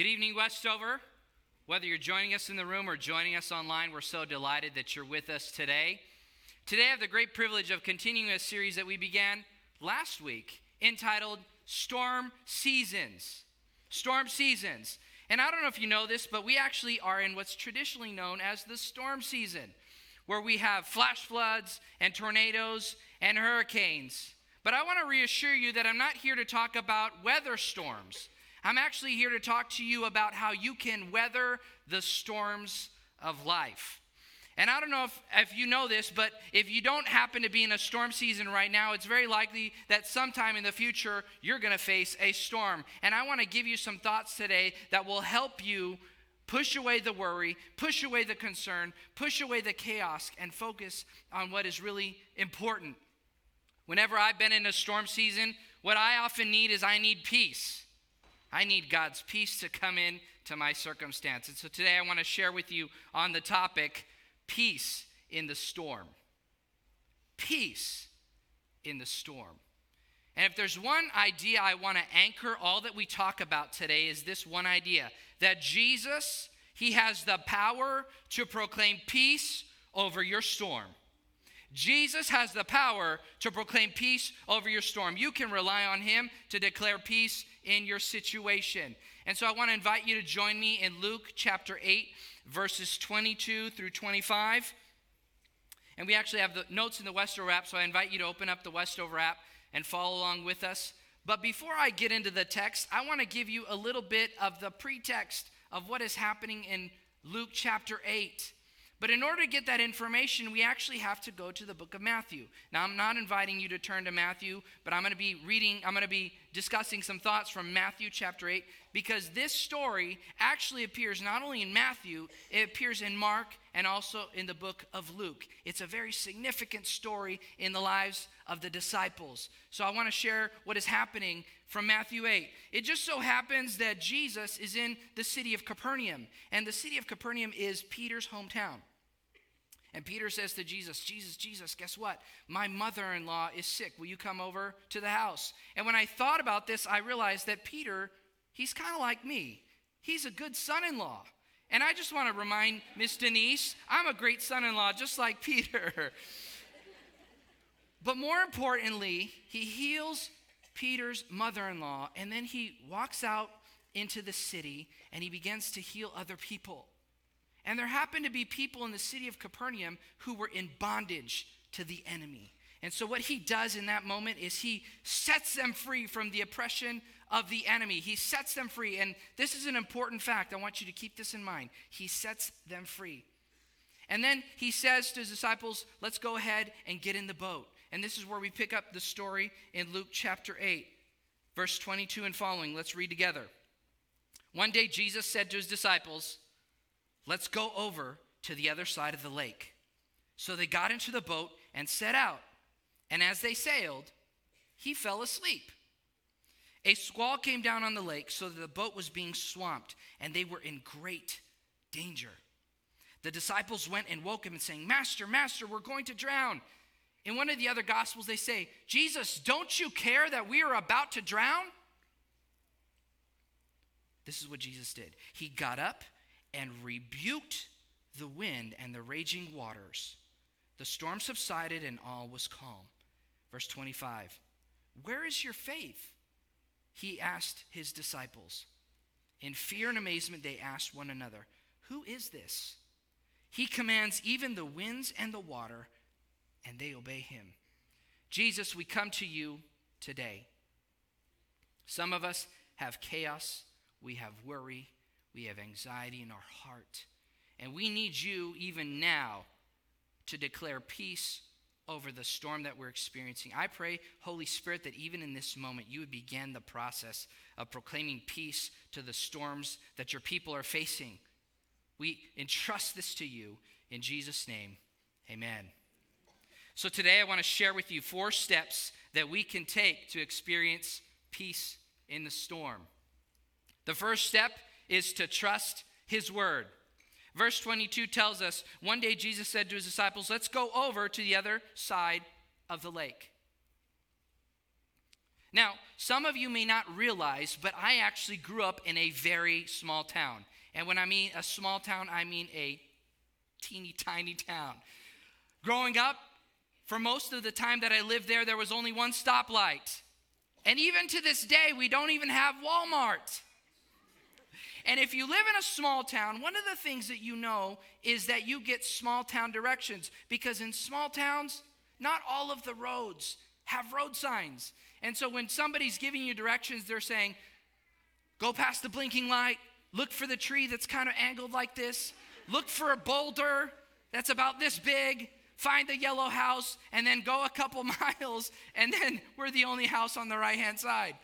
Good evening, Westover. Whether you're joining us in the room or joining us online, we're so delighted that you're with us today. Today, I have the great privilege of continuing a series that we began last week entitled Storm Seasons. Storm Seasons. And I don't know if you know this, but we actually are in what's traditionally known as the storm season, where we have flash floods and tornadoes and hurricanes. But I want to reassure you that I'm not here to talk about weather storms. I'm actually here to talk to you about how you can weather the storms of life. And I don't know if, if you know this, but if you don't happen to be in a storm season right now, it's very likely that sometime in the future you're going to face a storm. And I want to give you some thoughts today that will help you push away the worry, push away the concern, push away the chaos, and focus on what is really important. Whenever I've been in a storm season, what I often need is I need peace. I need God's peace to come in to my circumstance. And so today I want to share with you on the topic peace in the storm. Peace in the storm. And if there's one idea I want to anchor all that we talk about today is this one idea that Jesus, he has the power to proclaim peace over your storm. Jesus has the power to proclaim peace over your storm. You can rely on him to declare peace in your situation. And so I want to invite you to join me in Luke chapter 8, verses 22 through 25. And we actually have the notes in the Westover app, so I invite you to open up the Westover app and follow along with us. But before I get into the text, I want to give you a little bit of the pretext of what is happening in Luke chapter 8. But in order to get that information, we actually have to go to the book of Matthew. Now, I'm not inviting you to turn to Matthew, but I'm going to be reading, I'm going to be discussing some thoughts from Matthew chapter 8, because this story actually appears not only in Matthew, it appears in Mark and also in the book of Luke. It's a very significant story in the lives of the disciples. So I want to share what is happening from Matthew 8. It just so happens that Jesus is in the city of Capernaum, and the city of Capernaum is Peter's hometown. And Peter says to Jesus, Jesus, Jesus, guess what? My mother in law is sick. Will you come over to the house? And when I thought about this, I realized that Peter, he's kind of like me. He's a good son in law. And I just want to remind Miss Denise, I'm a great son in law, just like Peter. but more importantly, he heals Peter's mother in law, and then he walks out into the city and he begins to heal other people. And there happened to be people in the city of Capernaum who were in bondage to the enemy. And so, what he does in that moment is he sets them free from the oppression of the enemy. He sets them free. And this is an important fact. I want you to keep this in mind. He sets them free. And then he says to his disciples, Let's go ahead and get in the boat. And this is where we pick up the story in Luke chapter 8, verse 22 and following. Let's read together. One day, Jesus said to his disciples, Let's go over to the other side of the lake. So they got into the boat and set out. And as they sailed, he fell asleep. A squall came down on the lake so that the boat was being swamped, and they were in great danger. The disciples went and woke him and saying, Master, Master, we're going to drown. In one of the other gospels, they say, Jesus, don't you care that we are about to drown? This is what Jesus did. He got up and rebuked the wind and the raging waters. The storm subsided and all was calm. Verse 25 Where is your faith? He asked his disciples. In fear and amazement, they asked one another, Who is this? He commands even the winds and the water, and they obey him. Jesus, we come to you today. Some of us have chaos, we have worry, we have anxiety in our heart. And we need you, even now, to declare peace over the storm that we're experiencing. I pray, Holy Spirit, that even in this moment, you would begin the process of proclaiming peace to the storms that your people are facing. We entrust this to you in Jesus' name. Amen. So today, I want to share with you four steps that we can take to experience peace in the storm. The first step is to trust his word. Verse 22 tells us one day Jesus said to his disciples, Let's go over to the other side of the lake. Now, some of you may not realize, but I actually grew up in a very small town. And when I mean a small town, I mean a teeny tiny town. Growing up, for most of the time that I lived there, there was only one stoplight. And even to this day, we don't even have Walmart. And if you live in a small town, one of the things that you know is that you get small town directions because in small towns, not all of the roads have road signs. And so when somebody's giving you directions, they're saying, go past the blinking light, look for the tree that's kind of angled like this, look for a boulder that's about this big, find the yellow house, and then go a couple miles, and then we're the only house on the right hand side.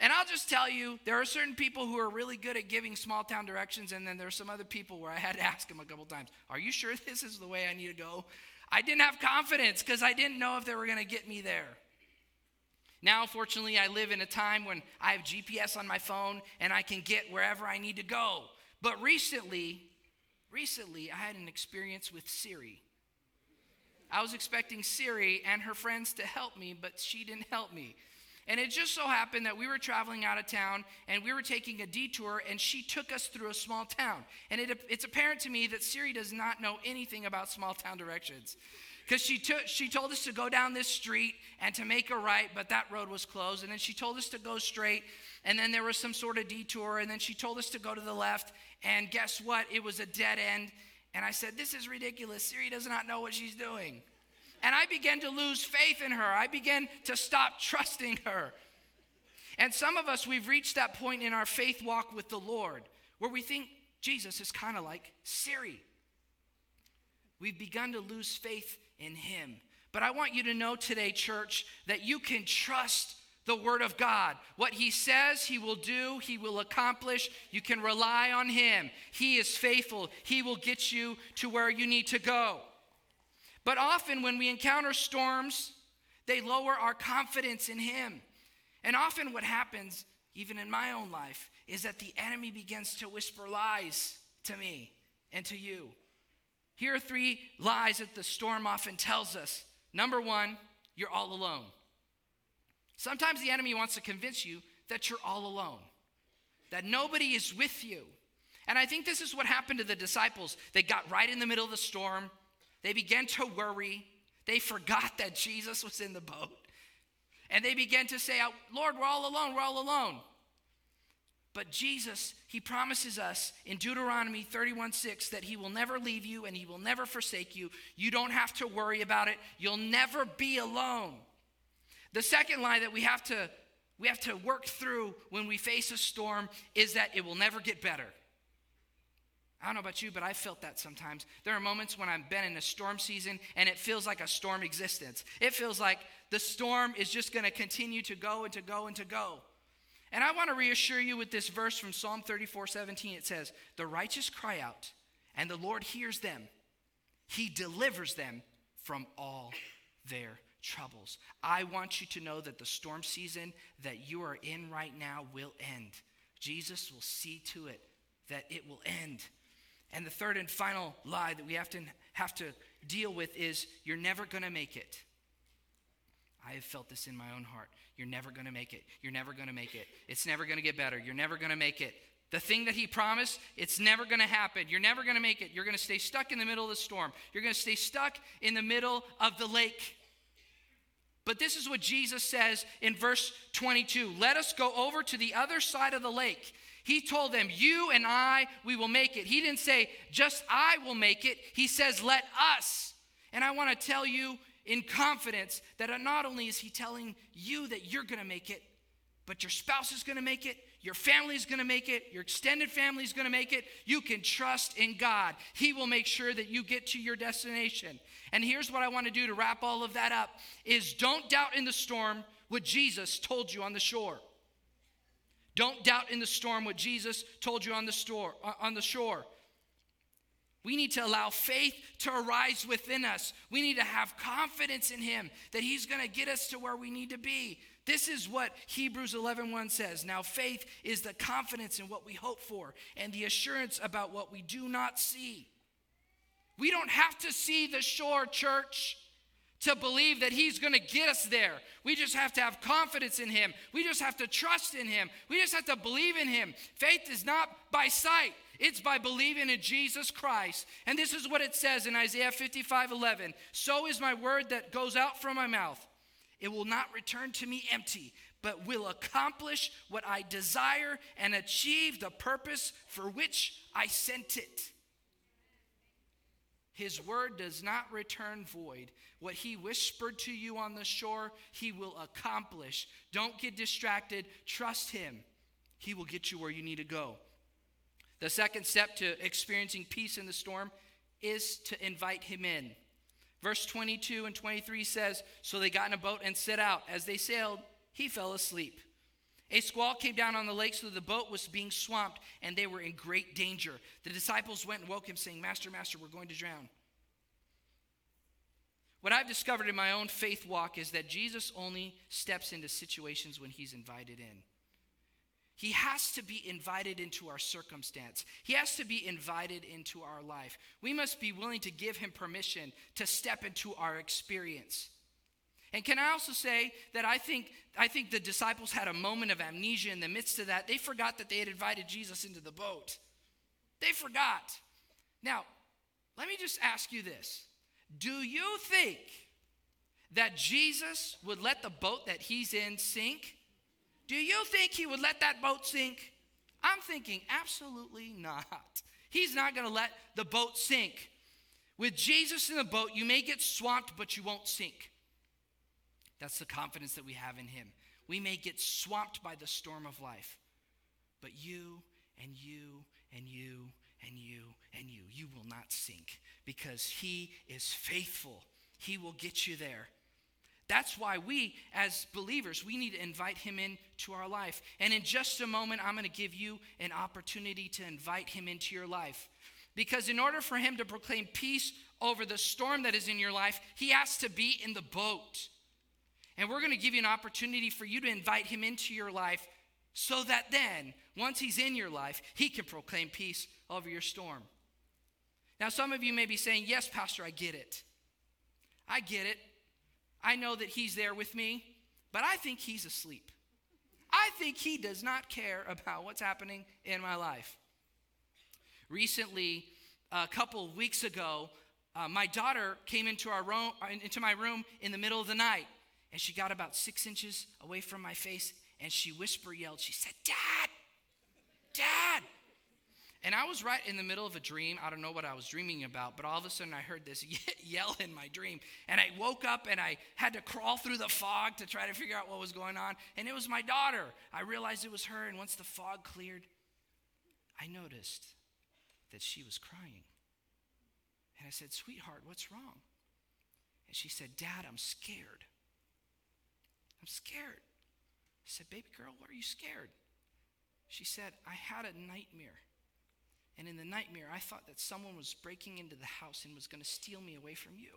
And I'll just tell you, there are certain people who are really good at giving small town directions, and then there's some other people where I had to ask them a couple times, Are you sure this is the way I need to go? I didn't have confidence because I didn't know if they were going to get me there. Now, fortunately, I live in a time when I have GPS on my phone and I can get wherever I need to go. But recently, recently, I had an experience with Siri. I was expecting Siri and her friends to help me, but she didn't help me. And it just so happened that we were traveling out of town and we were taking a detour, and she took us through a small town. And it, it's apparent to me that Siri does not know anything about small town directions. Because she, took, she told us to go down this street and to make a right, but that road was closed. And then she told us to go straight, and then there was some sort of detour. And then she told us to go to the left, and guess what? It was a dead end. And I said, This is ridiculous. Siri does not know what she's doing. And I began to lose faith in her. I began to stop trusting her. And some of us, we've reached that point in our faith walk with the Lord where we think Jesus is kind of like Siri. We've begun to lose faith in him. But I want you to know today, church, that you can trust the Word of God. What He says, He will do, He will accomplish. You can rely on Him. He is faithful, He will get you to where you need to go. But often when we encounter storms, they lower our confidence in Him. And often what happens, even in my own life, is that the enemy begins to whisper lies to me and to you. Here are three lies that the storm often tells us. Number one, you're all alone. Sometimes the enemy wants to convince you that you're all alone, that nobody is with you. And I think this is what happened to the disciples. They got right in the middle of the storm, they began to worry. They forgot that Jesus was in the boat. And they began to say, oh, Lord, we're all alone, we're all alone. But Jesus, he promises us in Deuteronomy 31 6 that he will never leave you and he will never forsake you. You don't have to worry about it. You'll never be alone. The second lie that we have to we have to work through when we face a storm is that it will never get better. I don't know about you, but I felt that sometimes. There are moments when I've been in a storm season and it feels like a storm existence. It feels like the storm is just going to continue to go and to go and to go. And I want to reassure you with this verse from Psalm 34 17. It says, The righteous cry out, and the Lord hears them. He delivers them from all their troubles. I want you to know that the storm season that you are in right now will end. Jesus will see to it that it will end. And the third and final lie that we have to, have to deal with is you're never going to make it. I have felt this in my own heart. You're never going to make it. You're never going to make it. It's never going to get better. You're never going to make it. The thing that he promised, it's never going to happen. You're never going to make it. You're going to stay stuck in the middle of the storm. You're going to stay stuck in the middle of the lake. But this is what Jesus says in verse 22 Let us go over to the other side of the lake. He told them, You and I, we will make it. He didn't say, Just I will make it. He says, Let us. And I want to tell you in confidence that not only is He telling you that you're going to make it, but your spouse is going to make it, your family is going to make it, your extended family is going to make it. You can trust in God. He will make sure that you get to your destination. And here's what I want to do to wrap all of that up is don't doubt in the storm what Jesus told you on the shore. Don't doubt in the storm what Jesus told you on the, store, uh, on the shore. We need to allow faith to arise within us. We need to have confidence in him that he's going to get us to where we need to be. This is what Hebrews 11:1 1 says. Now faith is the confidence in what we hope for and the assurance about what we do not see. We don't have to see the shore, church, to believe that He's going to get us there. We just have to have confidence in Him. We just have to trust in Him. We just have to believe in Him. Faith is not by sight, it's by believing in Jesus Christ. And this is what it says in Isaiah 55 11. So is my word that goes out from my mouth. It will not return to me empty, but will accomplish what I desire and achieve the purpose for which I sent it. His word does not return void. What he whispered to you on the shore, he will accomplish. Don't get distracted. Trust him. He will get you where you need to go. The second step to experiencing peace in the storm is to invite him in. Verse 22 and 23 says So they got in a boat and set out. As they sailed, he fell asleep. A squall came down on the lake, so the boat was being swamped, and they were in great danger. The disciples went and woke him, saying, Master, Master, we're going to drown. What I've discovered in my own faith walk is that Jesus only steps into situations when he's invited in. He has to be invited into our circumstance. He has to be invited into our life. We must be willing to give him permission to step into our experience. And can I also say that I think, I think the disciples had a moment of amnesia in the midst of that. They forgot that they had invited Jesus into the boat. They forgot. Now, let me just ask you this Do you think that Jesus would let the boat that he's in sink? Do you think he would let that boat sink? I'm thinking, absolutely not. He's not going to let the boat sink. With Jesus in the boat, you may get swamped, but you won't sink. That's the confidence that we have in Him. We may get swamped by the storm of life, but you and you and you and you and you, you will not sink because He is faithful. He will get you there. That's why we, as believers, we need to invite him into our life. And in just a moment, I'm going to give you an opportunity to invite him into your life. Because in order for him to proclaim peace over the storm that is in your life, he has to be in the boat. And we're going to give you an opportunity for you to invite him into your life so that then, once he's in your life, he can proclaim peace over your storm. Now, some of you may be saying, Yes, Pastor, I get it. I get it. I know that he's there with me, but I think he's asleep. I think he does not care about what's happening in my life. Recently, a couple of weeks ago, uh, my daughter came into, our room, into my room in the middle of the night and she got about six inches away from my face and she whisper yelled, She said, Dad, Dad. And I was right in the middle of a dream. I don't know what I was dreaming about, but all of a sudden I heard this yell in my dream. And I woke up and I had to crawl through the fog to try to figure out what was going on. And it was my daughter. I realized it was her. And once the fog cleared, I noticed that she was crying. And I said, Sweetheart, what's wrong? And she said, Dad, I'm scared. I'm scared. I said, Baby girl, what are you scared? She said, I had a nightmare. And in the nightmare, I thought that someone was breaking into the house and was going to steal me away from you.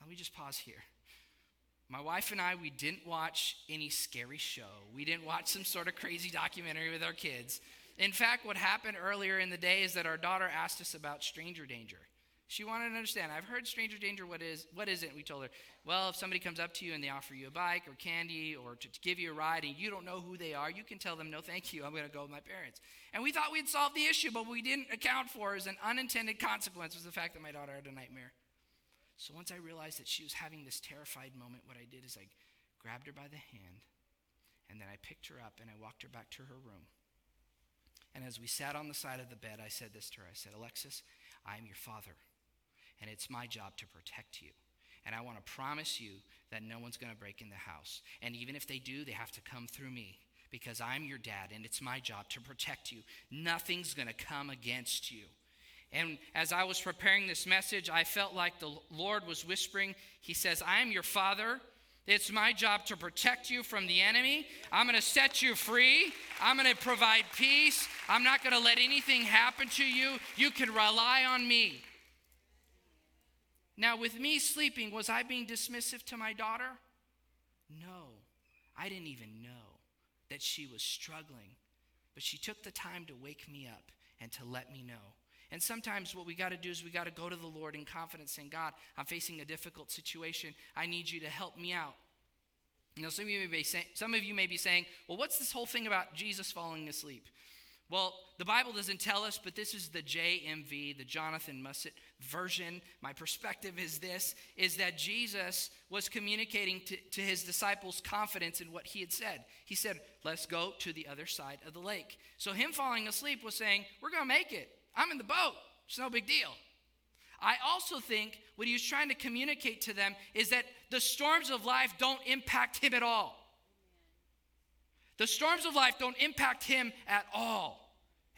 Let me just pause here. My wife and I, we didn't watch any scary show. We didn't watch some sort of crazy documentary with our kids. In fact, what happened earlier in the day is that our daughter asked us about stranger danger. She wanted to understand. I've heard stranger danger. What is what is it? We told her, well, if somebody comes up to you and they offer you a bike or candy or to, to give you a ride and you don't know who they are, you can tell them, no, thank you. I'm going to go with my parents. And we thought we'd solved the issue, but we didn't account for as an unintended consequence was the fact that my daughter had a nightmare. So once I realized that she was having this terrified moment, what I did is I grabbed her by the hand and then I picked her up and I walked her back to her room. And as we sat on the side of the bed, I said this to her I said, Alexis, I am your father and it's my job to protect you. And I want to promise you that no one's going to break in the house. And even if they do, they have to come through me because I'm your dad and it's my job to protect you. Nothing's going to come against you. And as I was preparing this message, I felt like the Lord was whispering, He says, I am your father. It's my job to protect you from the enemy. I'm going to set you free. I'm going to provide peace. I'm not going to let anything happen to you. You can rely on me. Now, with me sleeping, was I being dismissive to my daughter? No. I didn't even know that she was struggling. But she took the time to wake me up and to let me know. And sometimes what we got to do is we got to go to the Lord in confidence saying, God, I'm facing a difficult situation. I need you to help me out. You know, some of you may be saying, some of you may be saying, well, what's this whole thing about Jesus falling asleep? Well, the Bible doesn't tell us, but this is the JMV, the Jonathan Musset version. My perspective is this is that Jesus was communicating to, to his disciples confidence in what he had said. He said, Let's go to the other side of the lake. So him falling asleep was saying, We're gonna make it. I'm in the boat. It's no big deal. I also think what he was trying to communicate to them is that the storms of life don't impact him at all. The storms of life don't impact him at all.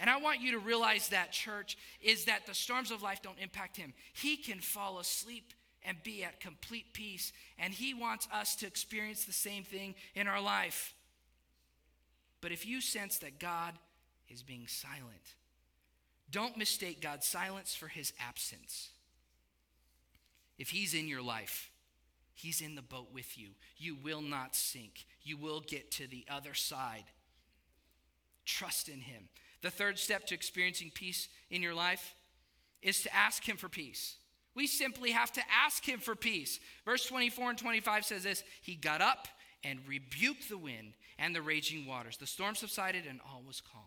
And I want you to realize that, church, is that the storms of life don't impact him. He can fall asleep and be at complete peace. And he wants us to experience the same thing in our life. But if you sense that God is being silent, don't mistake God's silence for his absence. If he's in your life, He's in the boat with you. You will not sink. You will get to the other side. Trust in Him. The third step to experiencing peace in your life is to ask Him for peace. We simply have to ask Him for peace. Verse 24 and 25 says this He got up and rebuked the wind and the raging waters. The storm subsided and all was calm.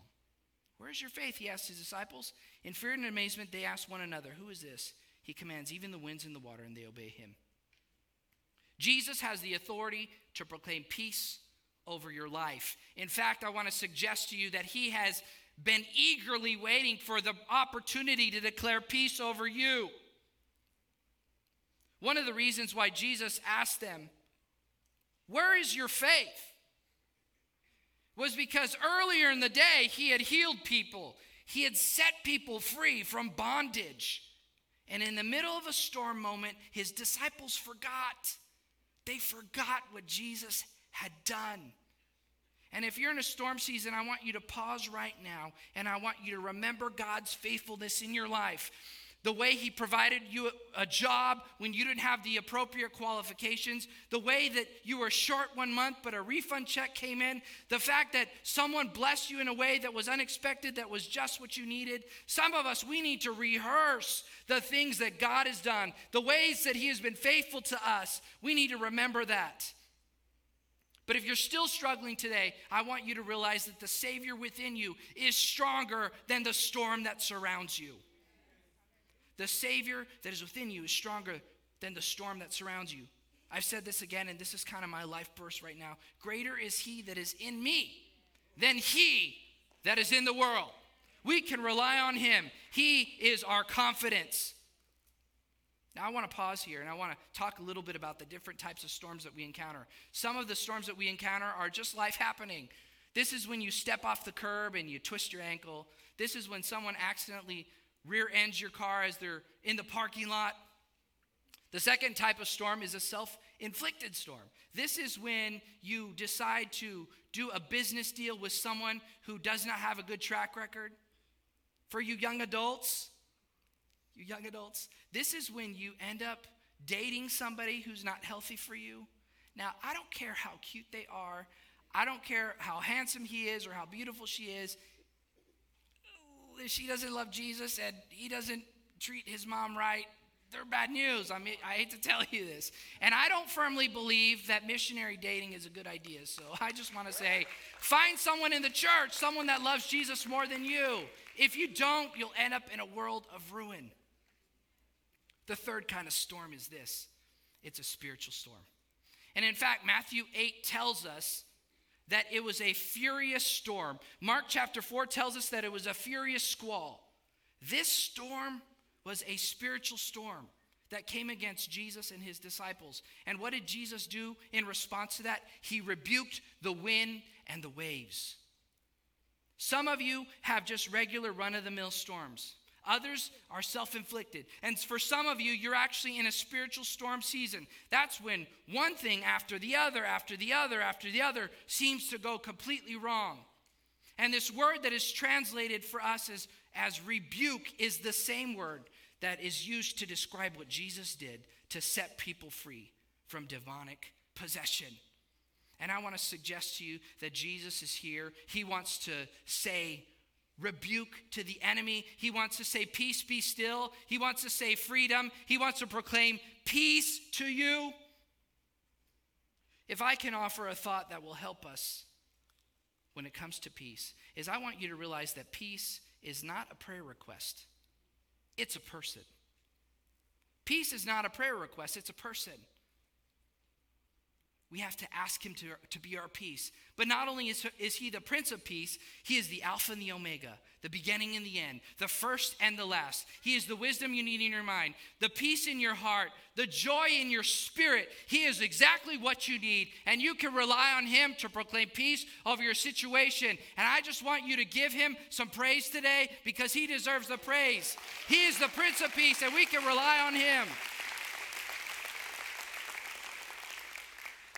Where's your faith? He asked his disciples. In fear and amazement, they asked one another, Who is this? He commands even the winds and the water, and they obey him. Jesus has the authority to proclaim peace over your life. In fact, I want to suggest to you that he has been eagerly waiting for the opportunity to declare peace over you. One of the reasons why Jesus asked them, Where is your faith? was because earlier in the day he had healed people, he had set people free from bondage. And in the middle of a storm moment, his disciples forgot. They forgot what Jesus had done. And if you're in a storm season, I want you to pause right now and I want you to remember God's faithfulness in your life. The way He provided you a job when you didn't have the appropriate qualifications, the way that you were short one month but a refund check came in, the fact that someone blessed you in a way that was unexpected, that was just what you needed. Some of us, we need to rehearse the things that God has done, the ways that He has been faithful to us. We need to remember that. But if you're still struggling today, I want you to realize that the Savior within you is stronger than the storm that surrounds you. The Savior that is within you is stronger than the storm that surrounds you. I've said this again, and this is kind of my life burst right now. Greater is He that is in me than He that is in the world. We can rely on Him, He is our confidence. Now, I want to pause here and I want to talk a little bit about the different types of storms that we encounter. Some of the storms that we encounter are just life happening. This is when you step off the curb and you twist your ankle. This is when someone accidentally rear ends your car as they're in the parking lot. The second type of storm is a self inflicted storm. This is when you decide to do a business deal with someone who does not have a good track record. For you young adults, you young adults, this is when you end up dating somebody who's not healthy for you. Now, I don't care how cute they are, I don't care how handsome he is or how beautiful she is. If she doesn't love Jesus and he doesn't treat his mom right, they're bad news. I mean, I hate to tell you this. And I don't firmly believe that missionary dating is a good idea. So I just want to say find someone in the church, someone that loves Jesus more than you. If you don't, you'll end up in a world of ruin. The third kind of storm is this it's a spiritual storm. And in fact, Matthew 8 tells us that it was a furious storm. Mark chapter 4 tells us that it was a furious squall. This storm was a spiritual storm that came against Jesus and his disciples. And what did Jesus do in response to that? He rebuked the wind and the waves. Some of you have just regular run of the mill storms. Others are self inflicted. And for some of you, you're actually in a spiritual storm season. That's when one thing after the other, after the other, after the other seems to go completely wrong. And this word that is translated for us as, as rebuke is the same word that is used to describe what Jesus did to set people free from demonic possession. And I want to suggest to you that Jesus is here. He wants to say rebuke to the enemy. He wants to say, Peace, be still. He wants to say, Freedom. He wants to proclaim peace to you. If I can offer a thought that will help us when it comes to peace, is I want you to realize that peace is not a prayer request, it's a person. Peace is not a prayer request, it's a person. We have to ask him to, to be our peace. But not only is, is he the Prince of Peace, he is the Alpha and the Omega, the beginning and the end, the first and the last. He is the wisdom you need in your mind, the peace in your heart, the joy in your spirit. He is exactly what you need. And you can rely on him to proclaim peace over your situation. And I just want you to give him some praise today because he deserves the praise. He is the Prince of Peace, and we can rely on him.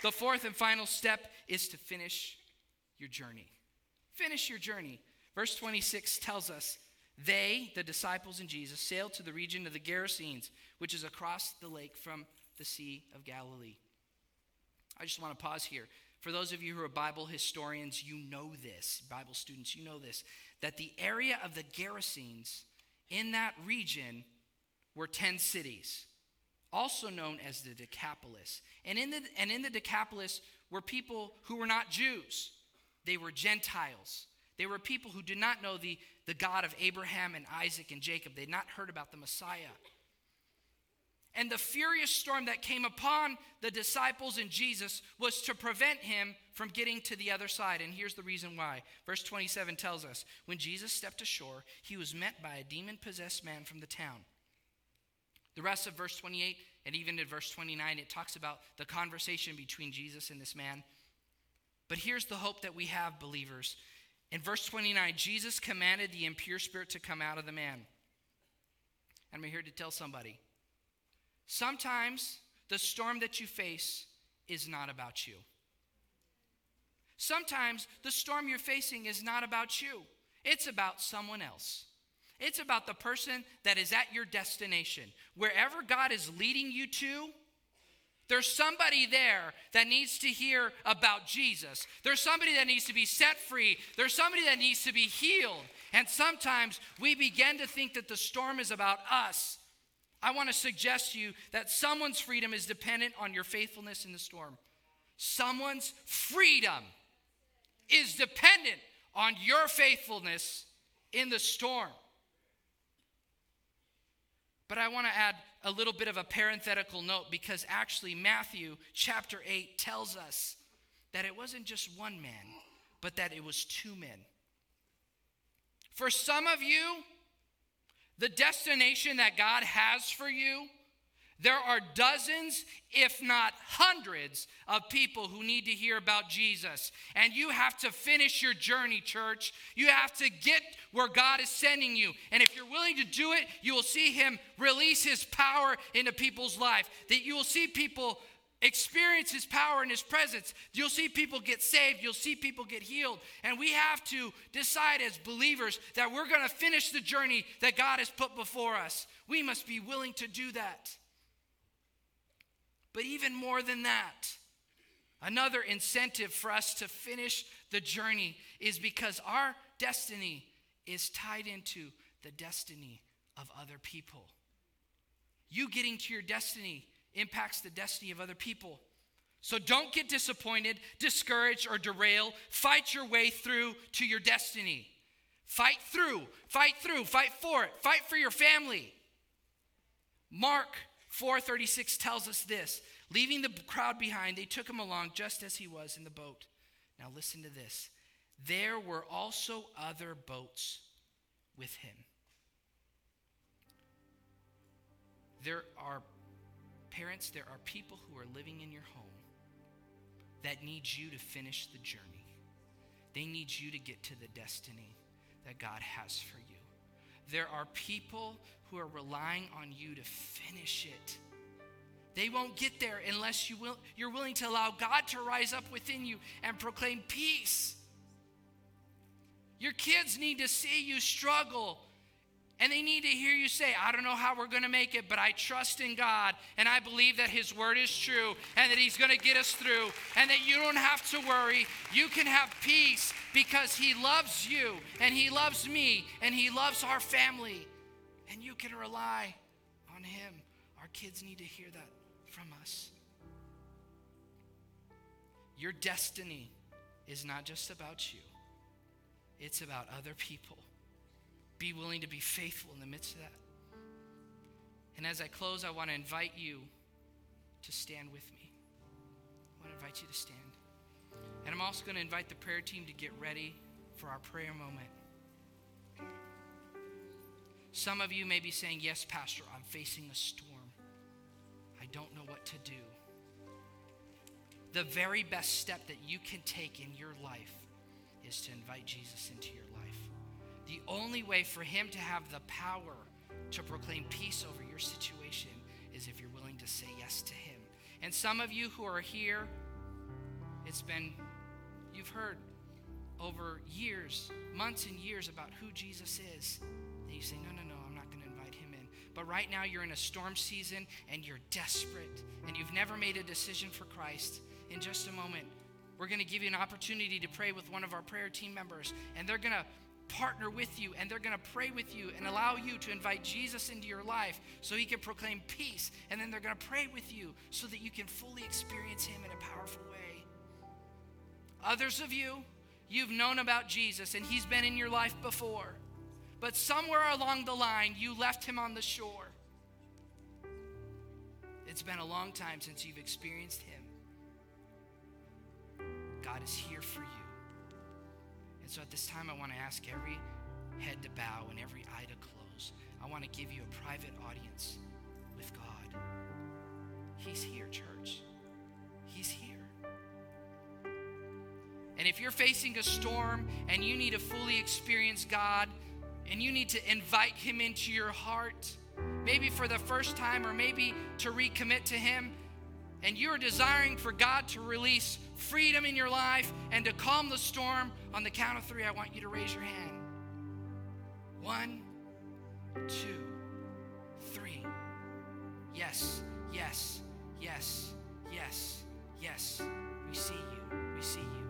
The fourth and final step is to finish your journey. Finish your journey. Verse 26 tells us they, the disciples and Jesus, sailed to the region of the Gerasenes, which is across the lake from the Sea of Galilee. I just want to pause here. For those of you who are Bible historians, you know this. Bible students, you know this. That the area of the Gerasenes in that region were 10 cities also known as the Decapolis. And in the, and in the Decapolis were people who were not Jews, they were Gentiles. They were people who did not know the, the God of Abraham and Isaac and Jacob. They had not heard about the Messiah. And the furious storm that came upon the disciples and Jesus was to prevent him from getting to the other side. And here's the reason why. Verse 27 tells us when Jesus stepped ashore, he was met by a demon possessed man from the town. The rest of verse 28 and even in verse 29, it talks about the conversation between Jesus and this man. But here's the hope that we have, believers. In verse 29, Jesus commanded the impure spirit to come out of the man. And I'm here to tell somebody sometimes the storm that you face is not about you. Sometimes the storm you're facing is not about you, it's about someone else. It's about the person that is at your destination. Wherever God is leading you to, there's somebody there that needs to hear about Jesus. There's somebody that needs to be set free. There's somebody that needs to be healed. And sometimes we begin to think that the storm is about us. I want to suggest to you that someone's freedom is dependent on your faithfulness in the storm. Someone's freedom is dependent on your faithfulness in the storm. But I want to add a little bit of a parenthetical note because actually, Matthew chapter 8 tells us that it wasn't just one man, but that it was two men. For some of you, the destination that God has for you there are dozens, if not hundreds, of people who need to hear about Jesus. And you have to finish your journey, church. You have to get where God is sending you. And if you're willing to do it, you will see Him release His power into people's life. That you will see people experience His power and His presence. You'll see people get saved. You'll see people get healed. And we have to decide as believers that we're going to finish the journey that God has put before us. We must be willing to do that. But even more than that, another incentive for us to finish the journey is because our destiny is tied into the destiny of other people. You getting to your destiny impacts the destiny of other people. So don't get disappointed, discouraged, or derailed. Fight your way through to your destiny. Fight through, fight through, fight for it, fight for your family. Mark 436 tells us this Leaving the crowd behind, they took him along just as he was in the boat. Now, listen to this. There were also other boats with him. There are parents, there are people who are living in your home that need you to finish the journey. They need you to get to the destiny that God has for you. There are people who are relying on you to finish it. They won't get there unless you will, you're willing to allow God to rise up within you and proclaim peace. Your kids need to see you struggle And they need to hear you say, I don't know how we're going to make it, but I trust in God and I believe that His word is true and that He's going to get us through and that you don't have to worry. You can have peace because He loves you and He loves me and He loves our family. And you can rely on Him. Our kids need to hear that from us. Your destiny is not just about you, it's about other people be willing to be faithful in the midst of that. And as I close, I want to invite you to stand with me. I want to invite you to stand. And I'm also going to invite the prayer team to get ready for our prayer moment. Some of you may be saying, Yes, Pastor, I'm facing a storm. I don't know what to do. The very best step that you can take in your life is to invite Jesus into your life. The only way for him to have the power to proclaim peace over your situation is if you're willing to say yes to him. And some of you who are here, it's been, you've heard over years, months and years about who Jesus is. And you say, no, no, But right now you're in a storm season and you're desperate and you've never made a decision for Christ. In just a moment, we're going to give you an opportunity to pray with one of our prayer team members, and they're going to partner with you and they're going to pray with you and allow you to invite Jesus into your life so he can proclaim peace. And then they're going to pray with you so that you can fully experience him in a powerful way. Others of you, you've known about Jesus and he's been in your life before. But somewhere along the line, you left him on the shore. It's been a long time since you've experienced him. God is here for you. And so at this time, I want to ask every head to bow and every eye to close. I want to give you a private audience with God. He's here, church. He's here. And if you're facing a storm and you need to fully experience God and you need to invite Him into your heart, maybe for the first time or maybe to recommit to Him, and you're desiring for God to release freedom in your life and to calm the storm, on the count of three, I want you to raise your hand. One, two, three. Yes, yes, yes, yes, yes. We see you. We see you.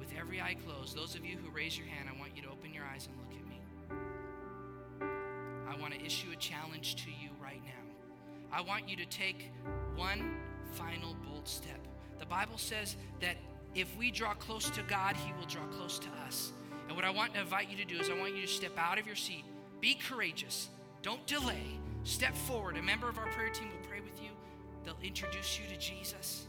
With every eye closed, those of you who raise your hand, I want you to open your eyes and look at me. I want to issue a challenge to you right now. I want you to take one final bold step. The Bible says that if we draw close to God, He will draw close to us. And what I want to invite you to do is I want you to step out of your seat. Be courageous. Don't delay. Step forward. A member of our prayer team will pray with you. They'll introduce you to Jesus.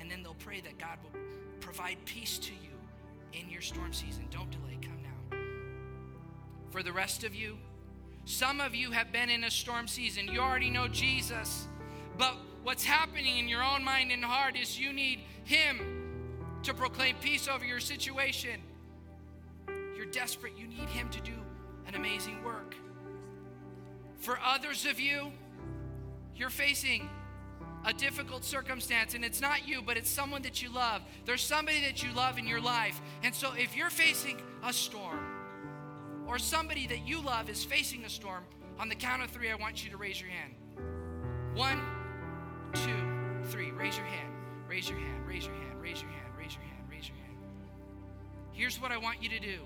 And then they'll pray that God will provide peace to you in your storm season. Don't delay. Come now. For the rest of you, some of you have been in a storm season. You already know Jesus. But what's happening in your own mind and heart is you need Him to proclaim peace over your situation. You're desperate. You need Him to do an amazing work. For others of you, you're facing a difficult circumstance, and it's not you, but it's someone that you love. There's somebody that you love in your life. And so if you're facing a storm, or somebody that you love is facing a storm, on the count of three, I want you to raise your hand. One, two, three. Raise your hand. Raise your hand. Raise your hand. Raise your hand. Raise your hand. Raise your hand. Here's what I want you to do.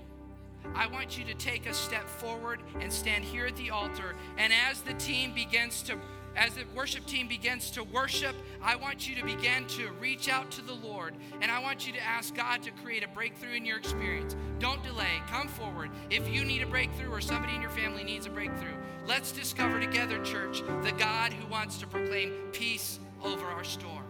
I want you to take a step forward and stand here at the altar. And as the team begins to as the worship team begins to worship, I want you to begin to reach out to the Lord and I want you to ask God to create a breakthrough in your experience. Don't delay. Come forward. If you need a breakthrough or somebody in your family needs a breakthrough, let's discover together, church, the God who wants to proclaim peace over our storm.